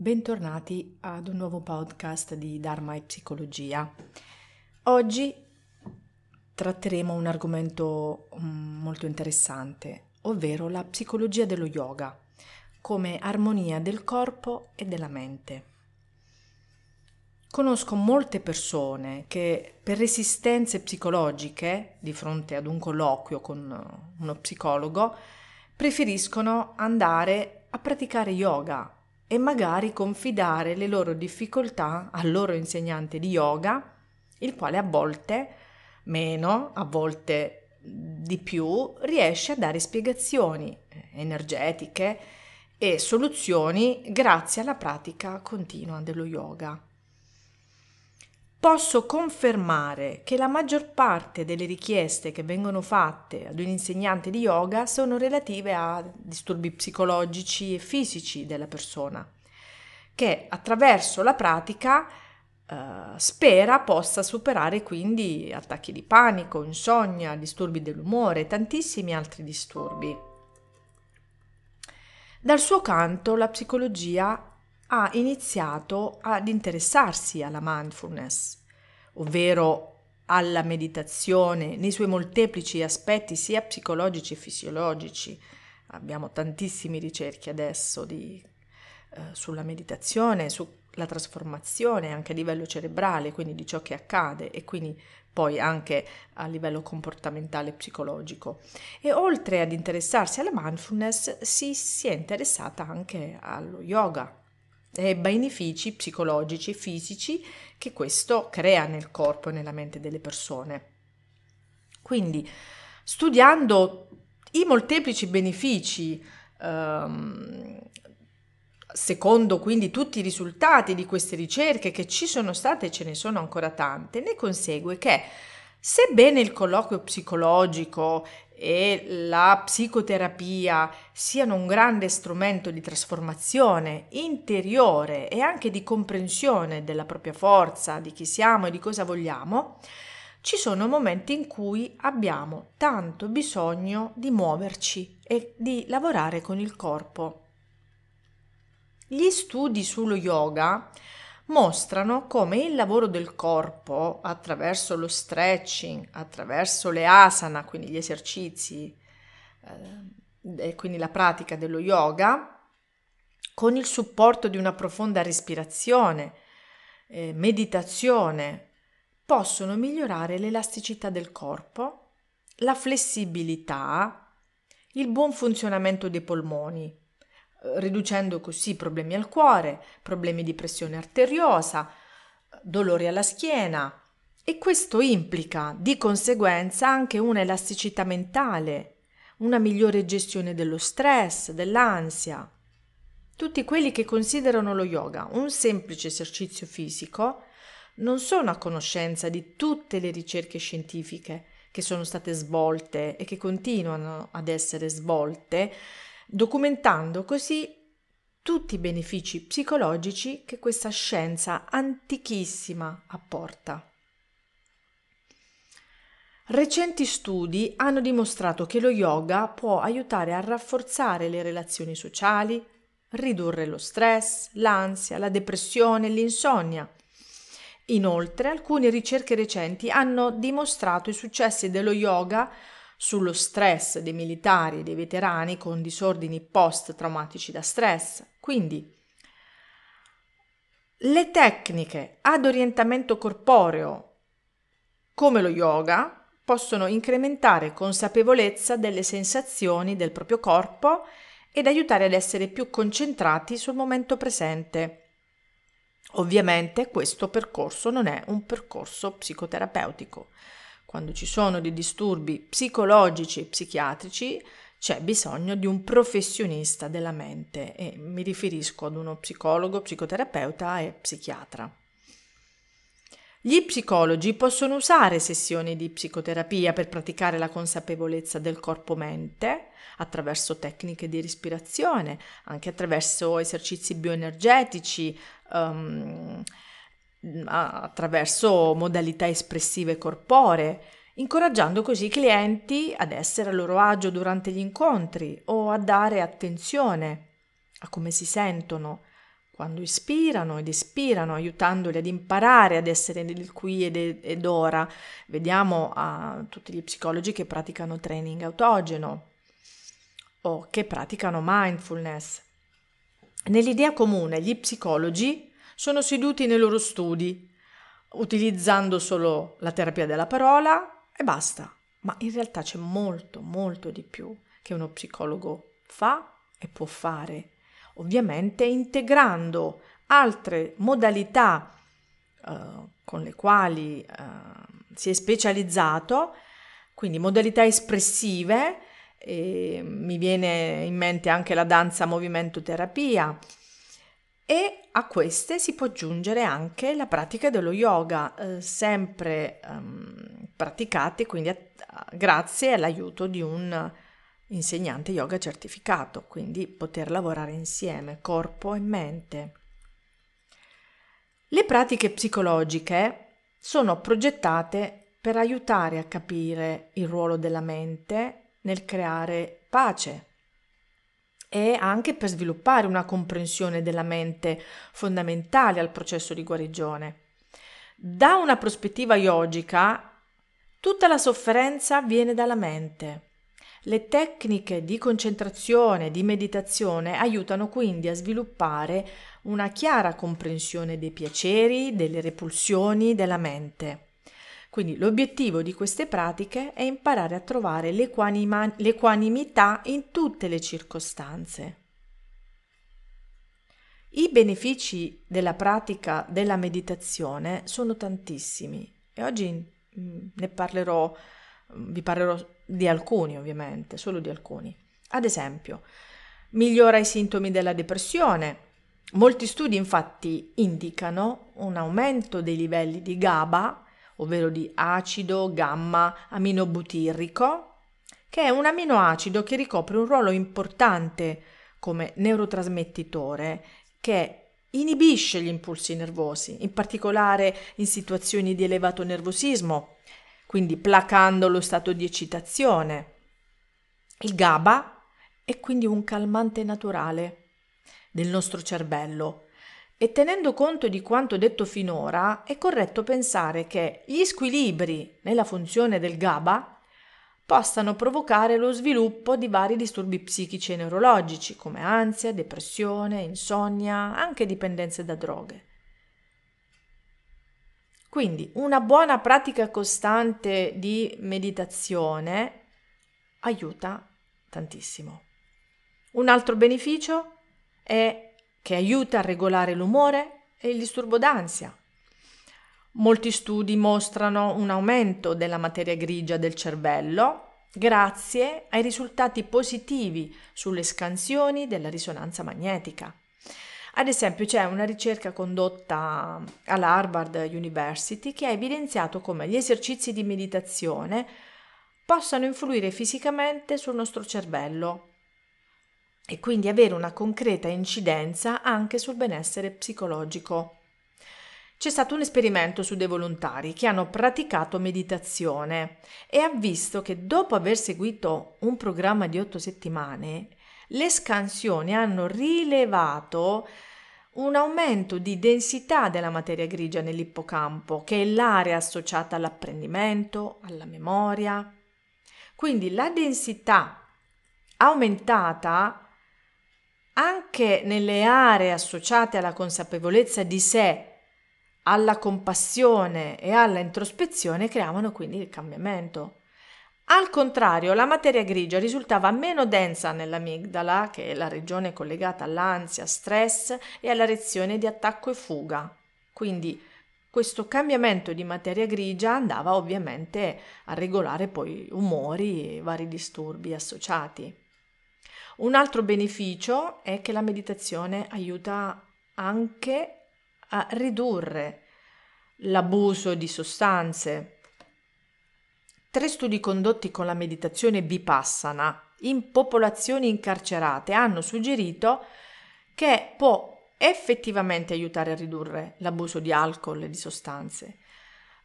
bentornati ad un nuovo podcast di Dharma e Psicologia. Oggi tratteremo un argomento mm, molto interessante, ovvero la psicologia dello yoga come armonia del corpo e della mente. Conosco molte persone che per resistenze psicologiche, di fronte ad un colloquio con uno psicologo, preferiscono andare a praticare yoga e magari confidare le loro difficoltà al loro insegnante di yoga, il quale a volte meno, a volte di più, riesce a dare spiegazioni eh, energetiche e soluzioni grazie alla pratica continua dello yoga. Posso confermare che la maggior parte delle richieste che vengono fatte ad un insegnante di yoga sono relative a disturbi psicologici e fisici della persona, che attraverso la pratica eh, spera possa superare quindi attacchi di panico, insonnia, disturbi dell'umore e tantissimi altri disturbi. Dal suo canto la psicologia ha iniziato ad interessarsi alla mindfulness, ovvero alla meditazione nei suoi molteplici aspetti sia psicologici che fisiologici. Abbiamo tantissime ricerche adesso di, eh, sulla meditazione, sulla trasformazione anche a livello cerebrale, quindi di ciò che accade e quindi poi anche a livello comportamentale e psicologico. E oltre ad interessarsi alla mindfulness si, si è interessata anche allo yoga, e benefici psicologici e fisici che questo crea nel corpo e nella mente delle persone. Quindi, studiando i molteplici benefici, ehm, secondo quindi tutti i risultati di queste ricerche che ci sono state e ce ne sono ancora tante, ne consegue che sebbene il colloquio psicologico e la psicoterapia siano un grande strumento di trasformazione interiore e anche di comprensione della propria forza, di chi siamo e di cosa vogliamo, ci sono momenti in cui abbiamo tanto bisogno di muoverci e di lavorare con il corpo. Gli studi sullo yoga mostrano come il lavoro del corpo attraverso lo stretching, attraverso le asana, quindi gli esercizi, eh, e quindi la pratica dello yoga, con il supporto di una profonda respirazione, eh, meditazione, possono migliorare l'elasticità del corpo, la flessibilità, il buon funzionamento dei polmoni, riducendo così problemi al cuore, problemi di pressione arteriosa, dolori alla schiena e questo implica di conseguenza anche una elasticità mentale, una migliore gestione dello stress, dell'ansia. Tutti quelli che considerano lo yoga un semplice esercizio fisico non sono a conoscenza di tutte le ricerche scientifiche che sono state svolte e che continuano ad essere svolte documentando così tutti i benefici psicologici che questa scienza antichissima apporta. Recenti studi hanno dimostrato che lo yoga può aiutare a rafforzare le relazioni sociali, ridurre lo stress, l'ansia, la depressione e l'insonnia. Inoltre, alcune ricerche recenti hanno dimostrato i successi dello yoga sullo stress dei militari e dei veterani con disordini post-traumatici da stress. Quindi le tecniche ad orientamento corporeo come lo yoga possono incrementare consapevolezza delle sensazioni del proprio corpo ed aiutare ad essere più concentrati sul momento presente. Ovviamente questo percorso non è un percorso psicoterapeutico, quando ci sono dei disturbi psicologici e psichiatrici, c'è bisogno di un professionista della mente e mi riferisco ad uno psicologo, psicoterapeuta e psichiatra. Gli psicologi possono usare sessioni di psicoterapia per praticare la consapevolezza del corpo-mente attraverso tecniche di respirazione, anche attraverso esercizi bioenergetici, um, attraverso modalità espressive corporee, incoraggiando così i clienti ad essere a loro agio durante gli incontri o a dare attenzione a come si sentono quando ispirano ed espirano, aiutandoli ad imparare ad essere nel qui ed, ed ora. Vediamo a tutti gli psicologi che praticano training autogeno o che praticano mindfulness. Nell'idea comune gli psicologi sono seduti nei loro studi, utilizzando solo la terapia della parola e basta. Ma in realtà c'è molto, molto di più che uno psicologo fa e può fare ovviamente integrando altre modalità eh, con le quali eh, si è specializzato, quindi modalità espressive, mi viene in mente anche la danza movimento terapia e a queste si può aggiungere anche la pratica dello yoga, eh, sempre ehm, praticate quindi a, a, grazie all'aiuto di un insegnante yoga certificato, quindi poter lavorare insieme, corpo e mente. Le pratiche psicologiche sono progettate per aiutare a capire il ruolo della mente nel creare pace e anche per sviluppare una comprensione della mente fondamentale al processo di guarigione. Da una prospettiva yogica, tutta la sofferenza viene dalla mente le tecniche di concentrazione di meditazione aiutano quindi a sviluppare una chiara comprensione dei piaceri, delle repulsioni della mente. Quindi l'obiettivo di queste pratiche è imparare a trovare l'equanima- l'equanimità in tutte le circostanze. I benefici della pratica della meditazione sono tantissimi e oggi mm, ne parlerò, vi parlerò di alcuni ovviamente, solo di alcuni. Ad esempio, migliora i sintomi della depressione. Molti studi infatti indicano un aumento dei livelli di GABA, ovvero di acido gamma aminobutirrico, che è un aminoacido che ricopre un ruolo importante come neurotrasmettitore che inibisce gli impulsi nervosi, in particolare in situazioni di elevato nervosismo quindi placando lo stato di eccitazione. Il GABA è quindi un calmante naturale del nostro cervello e tenendo conto di quanto detto finora è corretto pensare che gli squilibri nella funzione del GABA possano provocare lo sviluppo di vari disturbi psichici e neurologici come ansia, depressione, insonnia, anche dipendenze da droghe. Quindi una buona pratica costante di meditazione aiuta tantissimo. Un altro beneficio è che aiuta a regolare l'umore e il disturbo d'ansia. Molti studi mostrano un aumento della materia grigia del cervello grazie ai risultati positivi sulle scansioni della risonanza magnetica. Ad esempio c'è una ricerca condotta alla Harvard University che ha evidenziato come gli esercizi di meditazione possano influire fisicamente sul nostro cervello e quindi avere una concreta incidenza anche sul benessere psicologico. C'è stato un esperimento su dei volontari che hanno praticato meditazione e ha visto che dopo aver seguito un programma di otto settimane le scansioni hanno rilevato un aumento di densità della materia grigia nell'ippocampo, che è l'area associata all'apprendimento, alla memoria. Quindi la densità aumentata anche nelle aree associate alla consapevolezza di sé, alla compassione e alla introspezione creavano quindi il cambiamento. Al contrario, la materia grigia risultava meno densa nell'amigdala, che è la regione collegata all'ansia, stress e alla reazione di attacco e fuga. Quindi questo cambiamento di materia grigia andava ovviamente a regolare poi umori e vari disturbi associati. Un altro beneficio è che la meditazione aiuta anche a ridurre l'abuso di sostanze, Tre studi condotti con la meditazione vipassana in popolazioni incarcerate hanno suggerito che può effettivamente aiutare a ridurre l'abuso di alcol e di sostanze.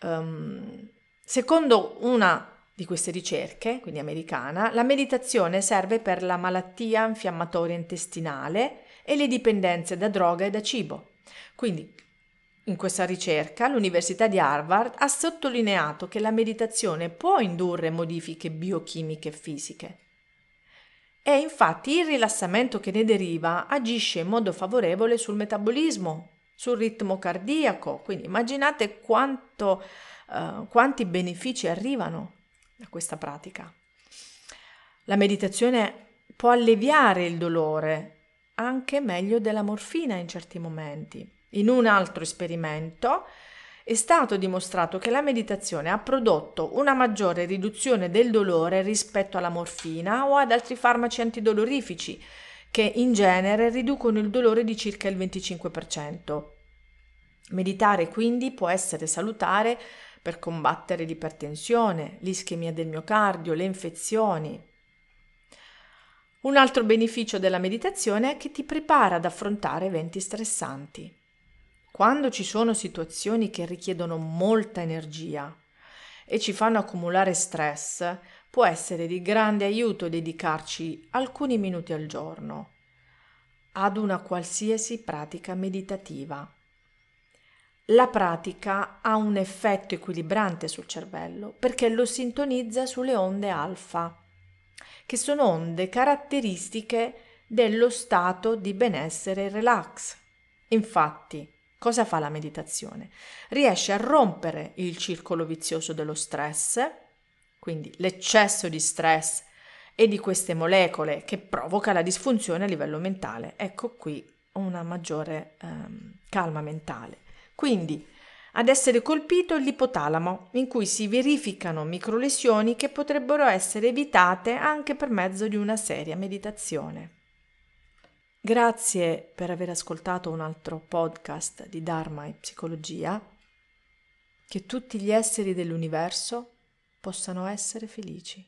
Um, secondo una di queste ricerche, quindi americana, la meditazione serve per la malattia infiammatoria intestinale e le dipendenze da droga e da cibo. Quindi in questa ricerca l'Università di Harvard ha sottolineato che la meditazione può indurre modifiche biochimiche e fisiche. E infatti il rilassamento che ne deriva agisce in modo favorevole sul metabolismo, sul ritmo cardiaco, quindi immaginate quanto, uh, quanti benefici arrivano da questa pratica. La meditazione può alleviare il dolore anche meglio della morfina in certi momenti. In un altro esperimento è stato dimostrato che la meditazione ha prodotto una maggiore riduzione del dolore rispetto alla morfina o ad altri farmaci antidolorifici che in genere riducono il dolore di circa il 25%. Meditare quindi può essere salutare per combattere l'ipertensione, l'ischemia del miocardio, le infezioni, un altro beneficio della meditazione è che ti prepara ad affrontare eventi stressanti. Quando ci sono situazioni che richiedono molta energia e ci fanno accumulare stress, può essere di grande aiuto dedicarci alcuni minuti al giorno ad una qualsiasi pratica meditativa. La pratica ha un effetto equilibrante sul cervello perché lo sintonizza sulle onde alfa che sono onde caratteristiche dello stato di benessere e relax. Infatti, cosa fa la meditazione? Riesce a rompere il circolo vizioso dello stress, quindi l'eccesso di stress e di queste molecole che provoca la disfunzione a livello mentale. Ecco qui una maggiore ehm, calma mentale. Quindi ad essere colpito l'ipotalamo, in cui si verificano microlesioni che potrebbero essere evitate anche per mezzo di una seria meditazione. Grazie per aver ascoltato un altro podcast di Dharma e Psicologia. Che tutti gli esseri dell'universo possano essere felici.